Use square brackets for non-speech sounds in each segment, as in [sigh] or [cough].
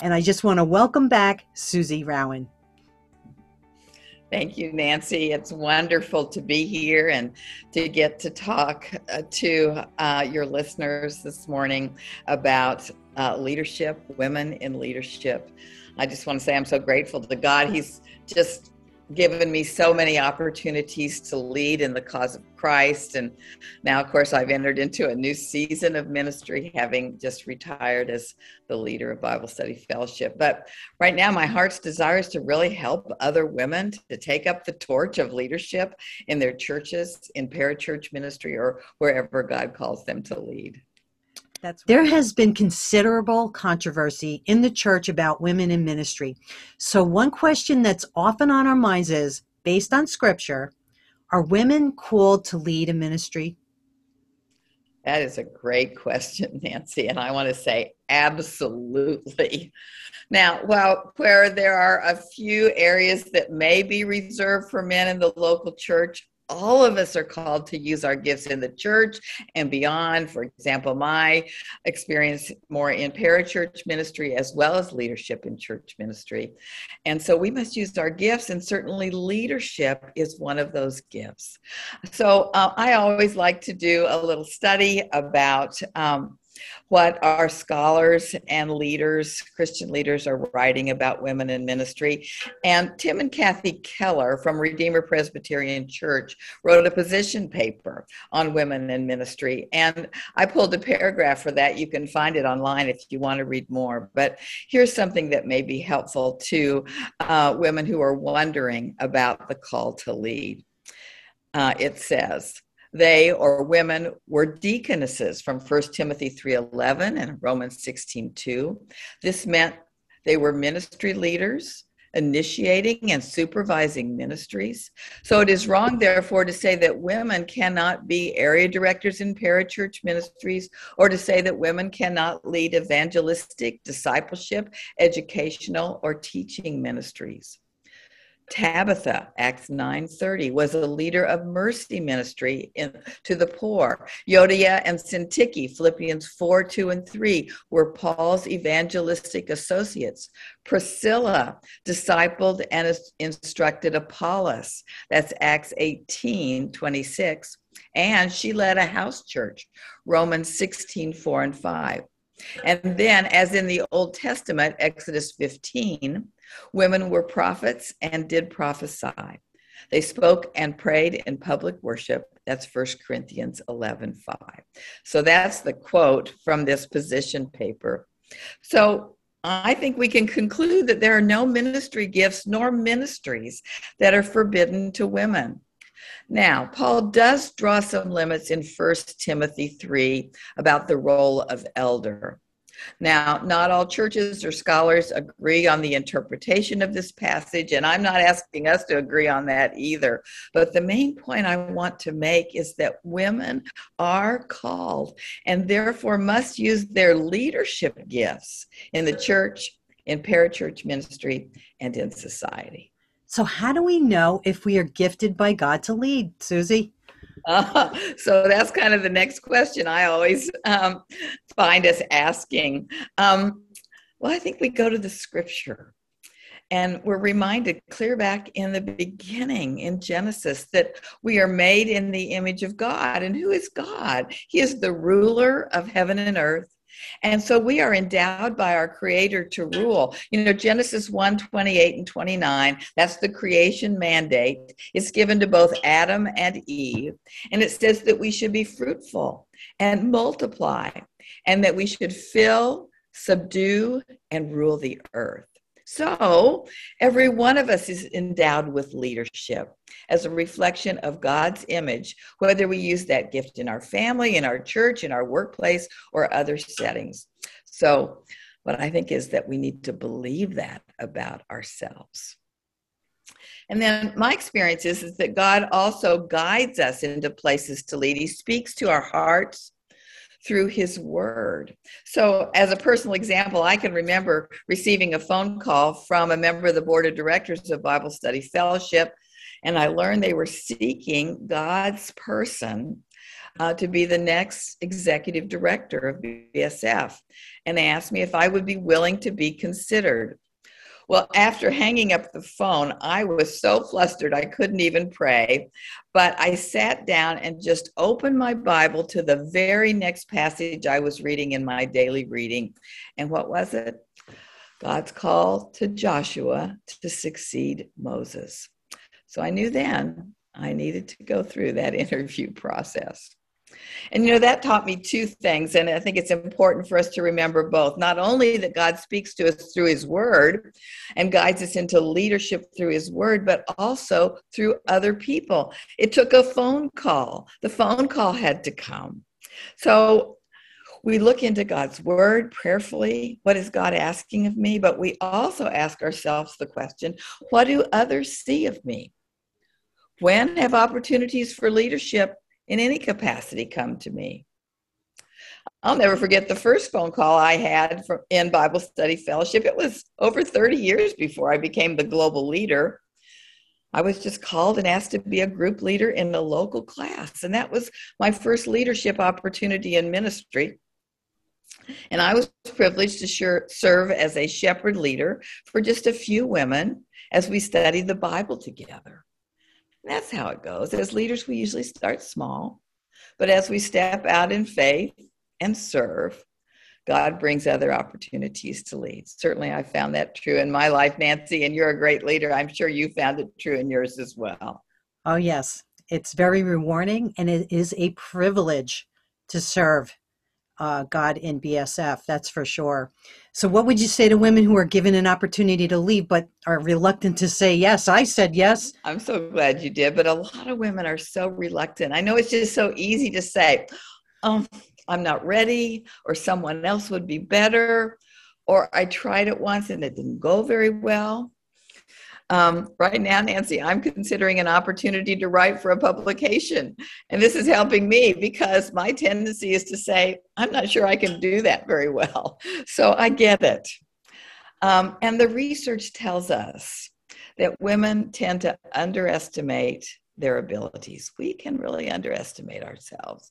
And I just want to welcome back Susie Rowan. Thank you, Nancy. It's wonderful to be here and to get to talk uh, to uh, your listeners this morning about uh, leadership, women in leadership. I just want to say I'm so grateful to God. He's just given me so many opportunities to lead in the cause of Christ. And now, of course, I've entered into a new season of ministry, having just retired as the leader of Bible Study Fellowship. But right now, my heart's desire is to really help other women to take up the torch of leadership in their churches, in parachurch ministry, or wherever God calls them to lead. That's there has been considerable controversy in the church about women in ministry. So, one question that's often on our minds is based on scripture, are women called to lead a ministry? That is a great question, [laughs] Nancy. And I want to say absolutely. Now, well, where there are a few areas that may be reserved for men in the local church, all of us are called to use our gifts in the church and beyond. For example, my experience more in parachurch ministry as well as leadership in church ministry. And so we must use our gifts, and certainly leadership is one of those gifts. So uh, I always like to do a little study about. Um, what our scholars and leaders, Christian leaders, are writing about women in ministry. And Tim and Kathy Keller from Redeemer Presbyterian Church wrote a position paper on women in ministry. And I pulled a paragraph for that. You can find it online if you want to read more. But here's something that may be helpful to uh, women who are wondering about the call to lead. Uh, it says, they or women were deaconesses from 1 Timothy 3:11 and Romans 16:2. This meant they were ministry leaders initiating and supervising ministries. So it is wrong, therefore, to say that women cannot be area directors in parachurch ministries or to say that women cannot lead evangelistic, discipleship, educational, or teaching ministries. Tabitha, Acts 9:30, was a leader of mercy ministry in, to the poor. Euodia and Syntyche, Philippians 4, 2, and 3, were Paul's evangelistic associates. Priscilla discipled and instructed Apollos. That's Acts 18, 26. And she led a house church, Romans 16, 4 and 5. And then, as in the Old Testament, Exodus 15, women were prophets and did prophesy. They spoke and prayed in public worship. That's 1 Corinthians 11 5. So that's the quote from this position paper. So I think we can conclude that there are no ministry gifts nor ministries that are forbidden to women. Now, Paul does draw some limits in 1 Timothy 3 about the role of elder. Now, not all churches or scholars agree on the interpretation of this passage, and I'm not asking us to agree on that either. But the main point I want to make is that women are called and therefore must use their leadership gifts in the church, in parachurch ministry, and in society. So, how do we know if we are gifted by God to lead, Susie? [laughs] So that's kind of the next question I always um, find us asking. Um, well, I think we go to the scripture. And we're reminded clear back in the beginning in Genesis that we are made in the image of God. And who is God? He is the ruler of heaven and earth. And so we are endowed by our creator to rule. You know, Genesis 1 28 and 29, that's the creation mandate. It's given to both Adam and Eve. And it says that we should be fruitful and multiply, and that we should fill, subdue, and rule the earth. So, every one of us is endowed with leadership as a reflection of God's image, whether we use that gift in our family, in our church, in our workplace, or other settings. So, what I think is that we need to believe that about ourselves. And then my experience is, is that God also guides us into places to lead. He speaks to our hearts through his word. So, as a personal example, I can remember receiving a phone call from a member of the board of directors of Bible Study Fellowship, and I learned they were seeking God's person uh, to be the next executive director of BSF and they asked me if I would be willing to be considered. Well, after hanging up the phone, I was so flustered I couldn't even pray. But I sat down and just opened my Bible to the very next passage I was reading in my daily reading. And what was it? God's call to Joshua to succeed Moses. So I knew then I needed to go through that [laughs] interview process. And you know, that taught me two things, and I think it's important for us to remember both. Not only that God speaks to us through His Word and guides us into leadership through His Word, but also through other people. It took a phone call, the phone call had to come. So we look into God's Word prayerfully. What is God asking of me? But we also ask ourselves the question what do others see of me? When have opportunities for leadership in any capacity come to me. I'll never forget the first phone call I had from in Bible Study Fellowship. It was over 30 years before I became the global leader. I was just called and asked to be a group leader in a local class, and that was my first leadership opportunity in ministry. And I was privileged to serve as a shepherd leader for just a few women as we studied the Bible together. That's how it goes. As leaders, we usually start small, but as we step out in faith and serve, God brings other opportunities to lead. Certainly, I found that true in my life, Nancy, and you're a great leader. I'm sure you found it true in yours as well. Oh, yes. It's very rewarding and it is a privilege to serve uh, God in BSF, that's for sure. So, what would you say to women who are given an opportunity to leave but are reluctant to say yes? I said yes. I'm so glad you did, but a lot of women are so reluctant. I know it's just so easy to say, oh, I'm not ready, or someone else would be better, or I tried it once and it didn't go very well. Um, right now, Nancy, I'm considering an opportunity to write for a publication. And this is helping me because my tendency is to say, I'm not sure I can do that very well. [laughs] So I get it. Um, and the research tells us that women tend to underestimate their abilities. We can really underestimate ourselves.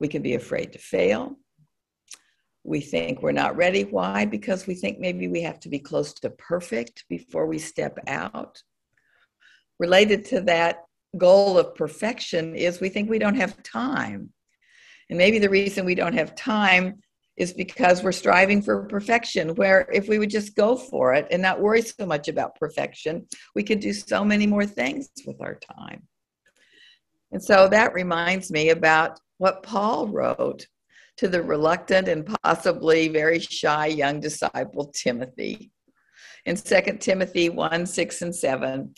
We can be afraid to fail. We think we're not ready. Why? Because we think maybe we have to be close to perfect before we step out. Related to that goal of perfection is we think we don't have time. And maybe the reason we don't have time is because we're striving for perfection, where if we would just go for it and not worry so much about perfection, we could do so many more things with our time. And so that reminds me about what Paul wrote to the reluctant and possibly very shy young disciple Timothy. In 2 Timothy 1 6 and 7,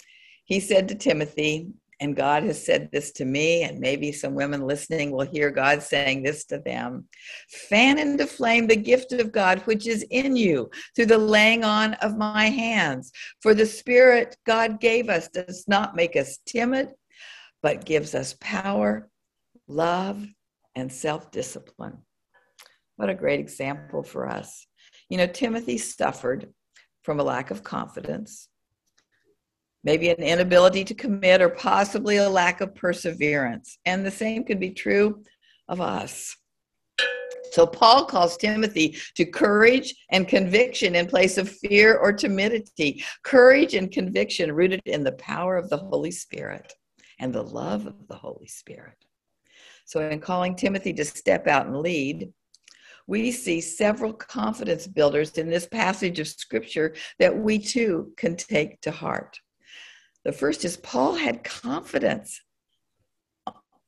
he said to Timothy, and God has said this to me, and maybe some women listening will hear God saying this to them fan into flame the gift of God which is in you through the laying on of my hands. For the Spirit God gave us does not make us timid, but gives us power, love, and self discipline. What a great example for us. You know, Timothy suffered from a lack of confidence, maybe an inability to commit, or possibly a lack of perseverance. And the same could be true of us. So Paul calls Timothy to courage and conviction in place of fear or timidity. Courage and conviction rooted in the power of the Holy Spirit and the love of the Holy Spirit. So, in calling Timothy to step out and lead, we see several confidence builders in this passage of scripture that we too can take to heart. The first is Paul had confidence.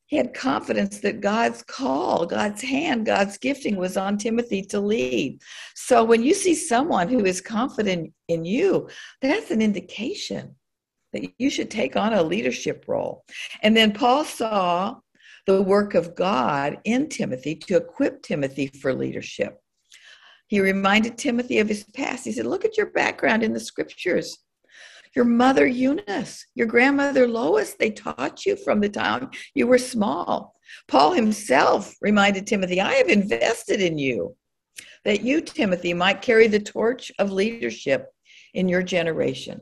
He had confidence that God's call, God's hand, God's gifting was on Timothy to lead. So when you see someone who is confident in you, that's an indication that you should take on a leadership role. And then Paul saw the work of God in Timothy to equip Timothy for leadership. He reminded Timothy of his past. He said, Look at your background in the scriptures. Your mother Eunice, your grandmother Lois, they taught you from the time you were small. Paul himself reminded Timothy, I have invested in you, that you, Timothy, might carry the torch of leadership in your generation.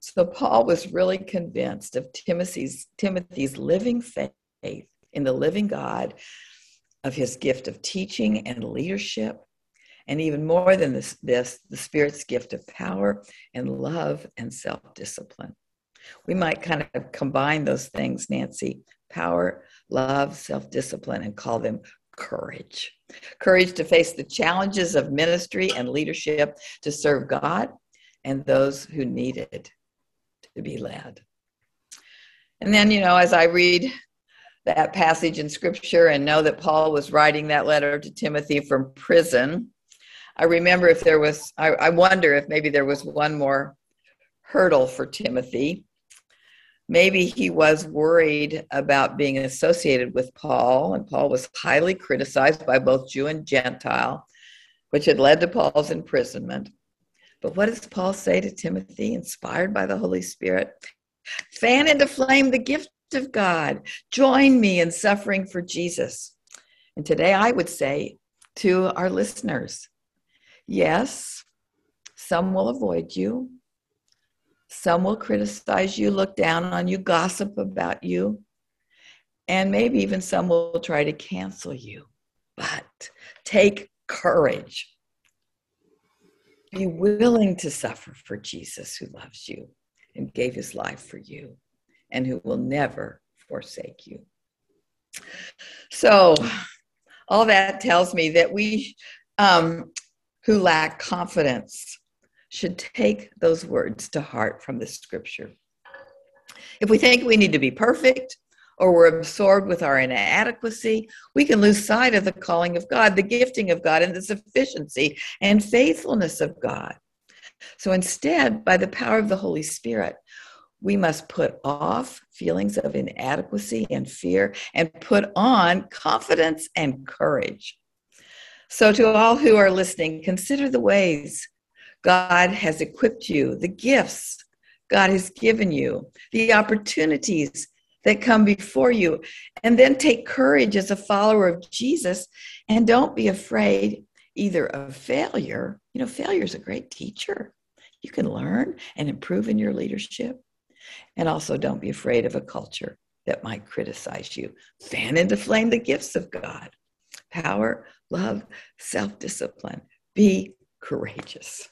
So Paul was really convinced of Timothy's, Timothy's living faith faith in the living God, of his gift of teaching and leadership, and even more than this, this the Spirit's gift of power and love and self discipline. We might kind of combine those things, Nancy power, love, self discipline, and call them courage. Courage to face the challenges of ministry and leadership to serve God and those who needed to be led. And then, you know, as I read that passage in scripture and know that Paul was writing that letter to Timothy from prison, I remember if there was, I, I wonder if maybe there was one more hurdle for Timothy. Maybe he was worried about being associated with Paul, and Paul was highly criticized by both Jew and Gentile, which had led to Paul's imprisonment. But what does Paul say to Timothy, inspired by the Holy Spirit? Fan into flame the gift of God. Join me in suffering for Jesus. And today I would say to our listeners yes, some will avoid you, some will criticize you, look down on you, gossip about you, and maybe even some will try to cancel you. But take courage. Be willing to suffer for Jesus who loves you and gave his life for you and who will never forsake you. So, all that tells me that we um, who lack confidence should take those words to heart from the scripture. If we think we need to be perfect or we're absorbed with our inadequacy, we can lose sight of the calling of God, the gifting of God, and the sufficiency and faithfulness of God. So instead, by the power of the Holy Spirit, we must put off feelings of inadequacy and fear and put on confidence and courage. So, to all who are listening, consider the ways God has equipped you, the gifts God has given you, the opportunities that come before you, and then take courage as a follower of Jesus and don't be afraid either of failure. You know, failure is a great teacher. You can learn and improve in your leadership and also, don't be afraid of a culture that might criticize you. Fan into flame the gifts of God power, love, self discipline. Be courageous.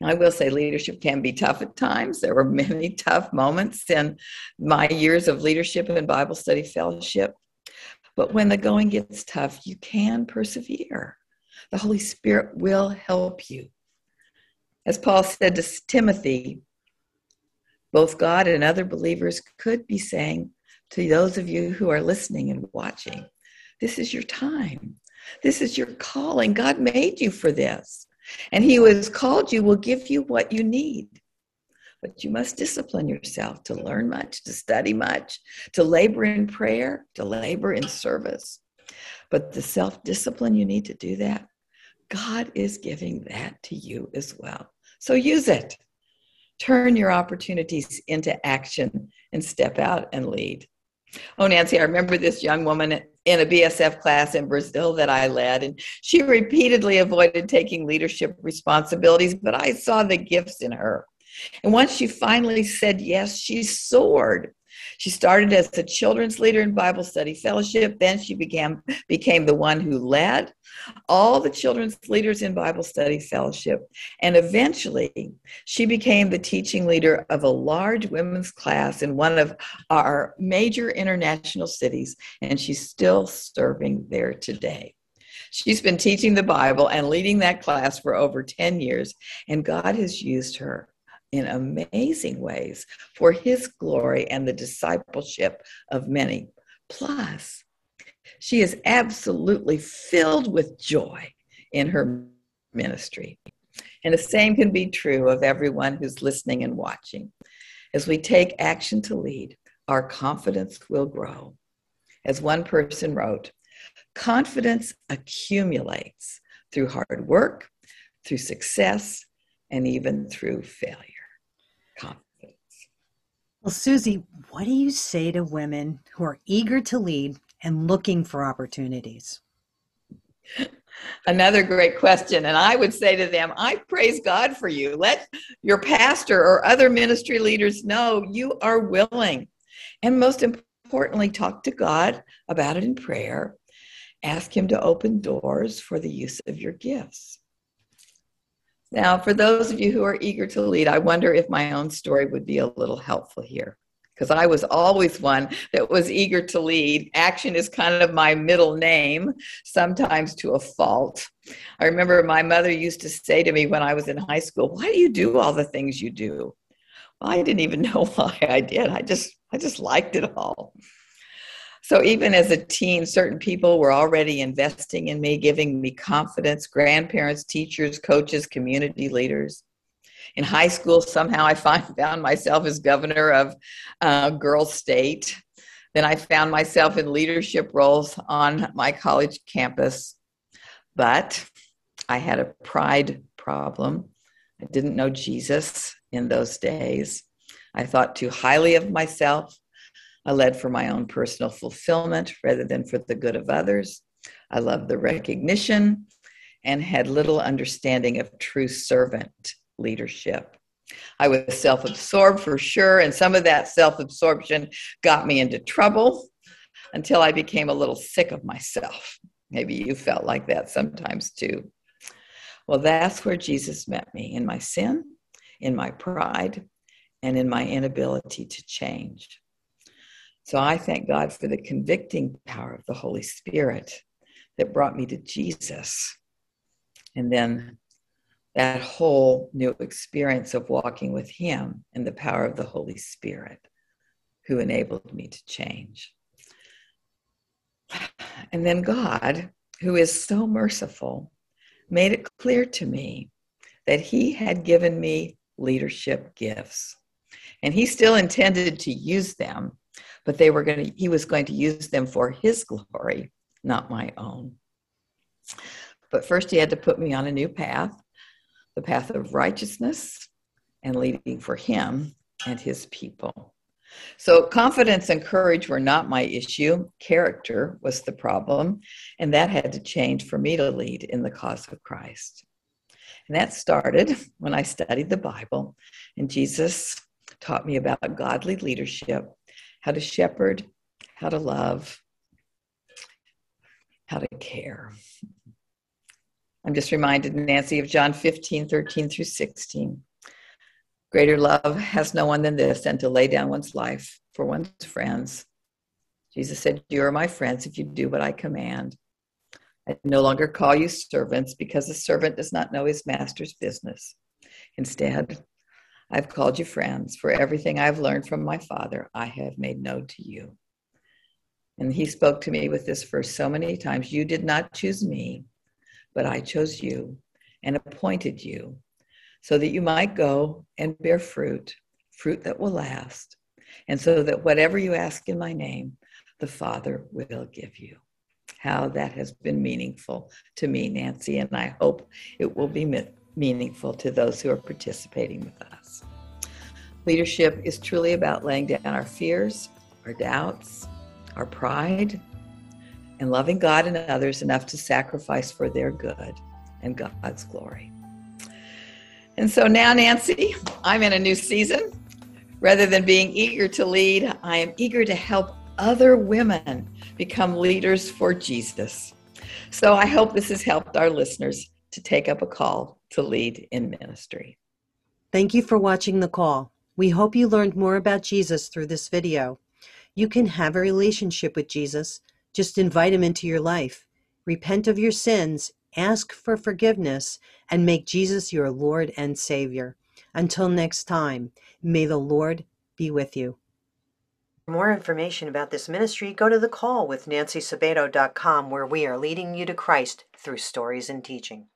Now, I will say leadership can be tough at times. There were many tough moments in my years of leadership and Bible study fellowship. But when the going gets tough, you can persevere. The Holy Spirit will help you. As Paul said to Timothy, both God and other believers could be saying to those of you who are listening and watching, this is your time. This is your calling. God made you for this. And He who has called you will give you what you need. But you must discipline yourself to learn much, to study much, to labor in prayer, to labor in service. But the self discipline you need to do that, God is giving that to you as well. So use it turn your opportunities into action and step out and lead. Oh, Nancy, I remember this young woman in a BSF class in Brazil that I led, and she repeatedly avoided taking leadership responsibilities, but I saw the gifts in her. And once she finally said yes, she soared. She started as a children's leader in Bible study fellowship. Then she became, became the one who led all the children's leaders in Bible study fellowship. And eventually, she became the teaching leader of a large women's class in one of our major international cities. And she's still serving there today. She's been teaching the Bible and leading that class for over 10 years, and God has used her in amazing ways for his glory and the discipleship of many. Plus, she is absolutely filled with joy in her ministry. And the same can be true of everyone who's listening and watching. As we take action to lead, our confidence will grow. As one person wrote, confidence accumulates through hard work, through success, and even through failure. Well, Susie, what do you say to women who are eager to lead and looking for opportunities? Another great question. And I would say to them, I praise God for you. Let your pastor or other ministry leaders know you are willing. And most importantly, talk to God about it in prayer. Ask Him to open doors for the use of your gifts. Now, for those of you who are eager to lead, I wonder if my own story would be a little helpful here because I was always one that was eager to lead. Action is kind of my middle name, sometimes to a fault. I remember my mother used to say to me when I was in high school, "Why do you do all the things you do?" Well, I didn't even [laughs] know why I did. I just I just liked it all. So even as a teen, certain people were already investing in me, giving me confidence, grandparents, teachers, coaches, community leaders in high school, somehow I find, [laughs] found myself as governor of uh, Girls State. Then I found myself in leadership roles on my college campus. But I had a pride problem. I didn't know Jesus in those days. I thought too highly of myself. I led for my own personal fulfillment rather than for the good of others. I loved the recognition and had little understanding of true servant leadership. I was self absorbed for sure, and some of that self absorption got me into trouble until I became a little sick of myself. Maybe you felt like that sometimes too. Well, that's where Jesus met me in my sin, in my pride, and in my inability to change. So I thank God for the convicting power of the Holy Spirit that brought me to Jesus. And then that whole new experience of walking with Him and the power of the Holy Spirit who enabled me to change. And then God, who is so merciful, made it clear to me that He had given me leadership gifts. And He still intended to use them, but they were going to, He was going to use them for His glory, not my own. But first, He had to put me on a new path the path of righteousness and leading for him and his people. So, confidence and courage were not my issue. Character was the problem, and that had to change for me to lead in the cause of Christ. And that started when I studied the Bible, and Jesus taught me about godly leadership, how to shepherd, how to love, how to care. I'm just reminded, Nancy, of John 15, 13 through 16. Greater love has no one than this, than to lay down one's life for one's friends. Jesus said, You are my friends if you do what I command. I no longer call you servants because a servant does not know his master's business. Instead, I've called you friends, for everything I've learned from my Father, I have made known to you. And he spoke to me with this verse so many times You did not choose me, but I chose you and appointed you so that you might go and bear fruit, fruit that will last, and so that whatever you ask in my name, the Father will give you. How that has been meaningful to me, Nancy, and I hope it will be meaningful to those who are participating with us. Leadership is truly about laying down our fears, our doubts, our pride, and loving God and others enough to sacrifice for their good and God's glory. And so now, Nancy, I'm in a new season. Rather than being eager to lead, I am eager to help other women become leaders for Jesus. So I hope this has helped our listeners to take up a call to lead in ministry. Thank you for watching the call. We hope you learned more about Jesus through this video. You can have a relationship with Jesus just invite him into your life. Repent of your sins, ask for forgiveness, and make Jesus your Lord and Savior. Until next time, may the Lord be with you. For more information about this ministry, go to the call with where we are leading you to Christ through stories and teaching.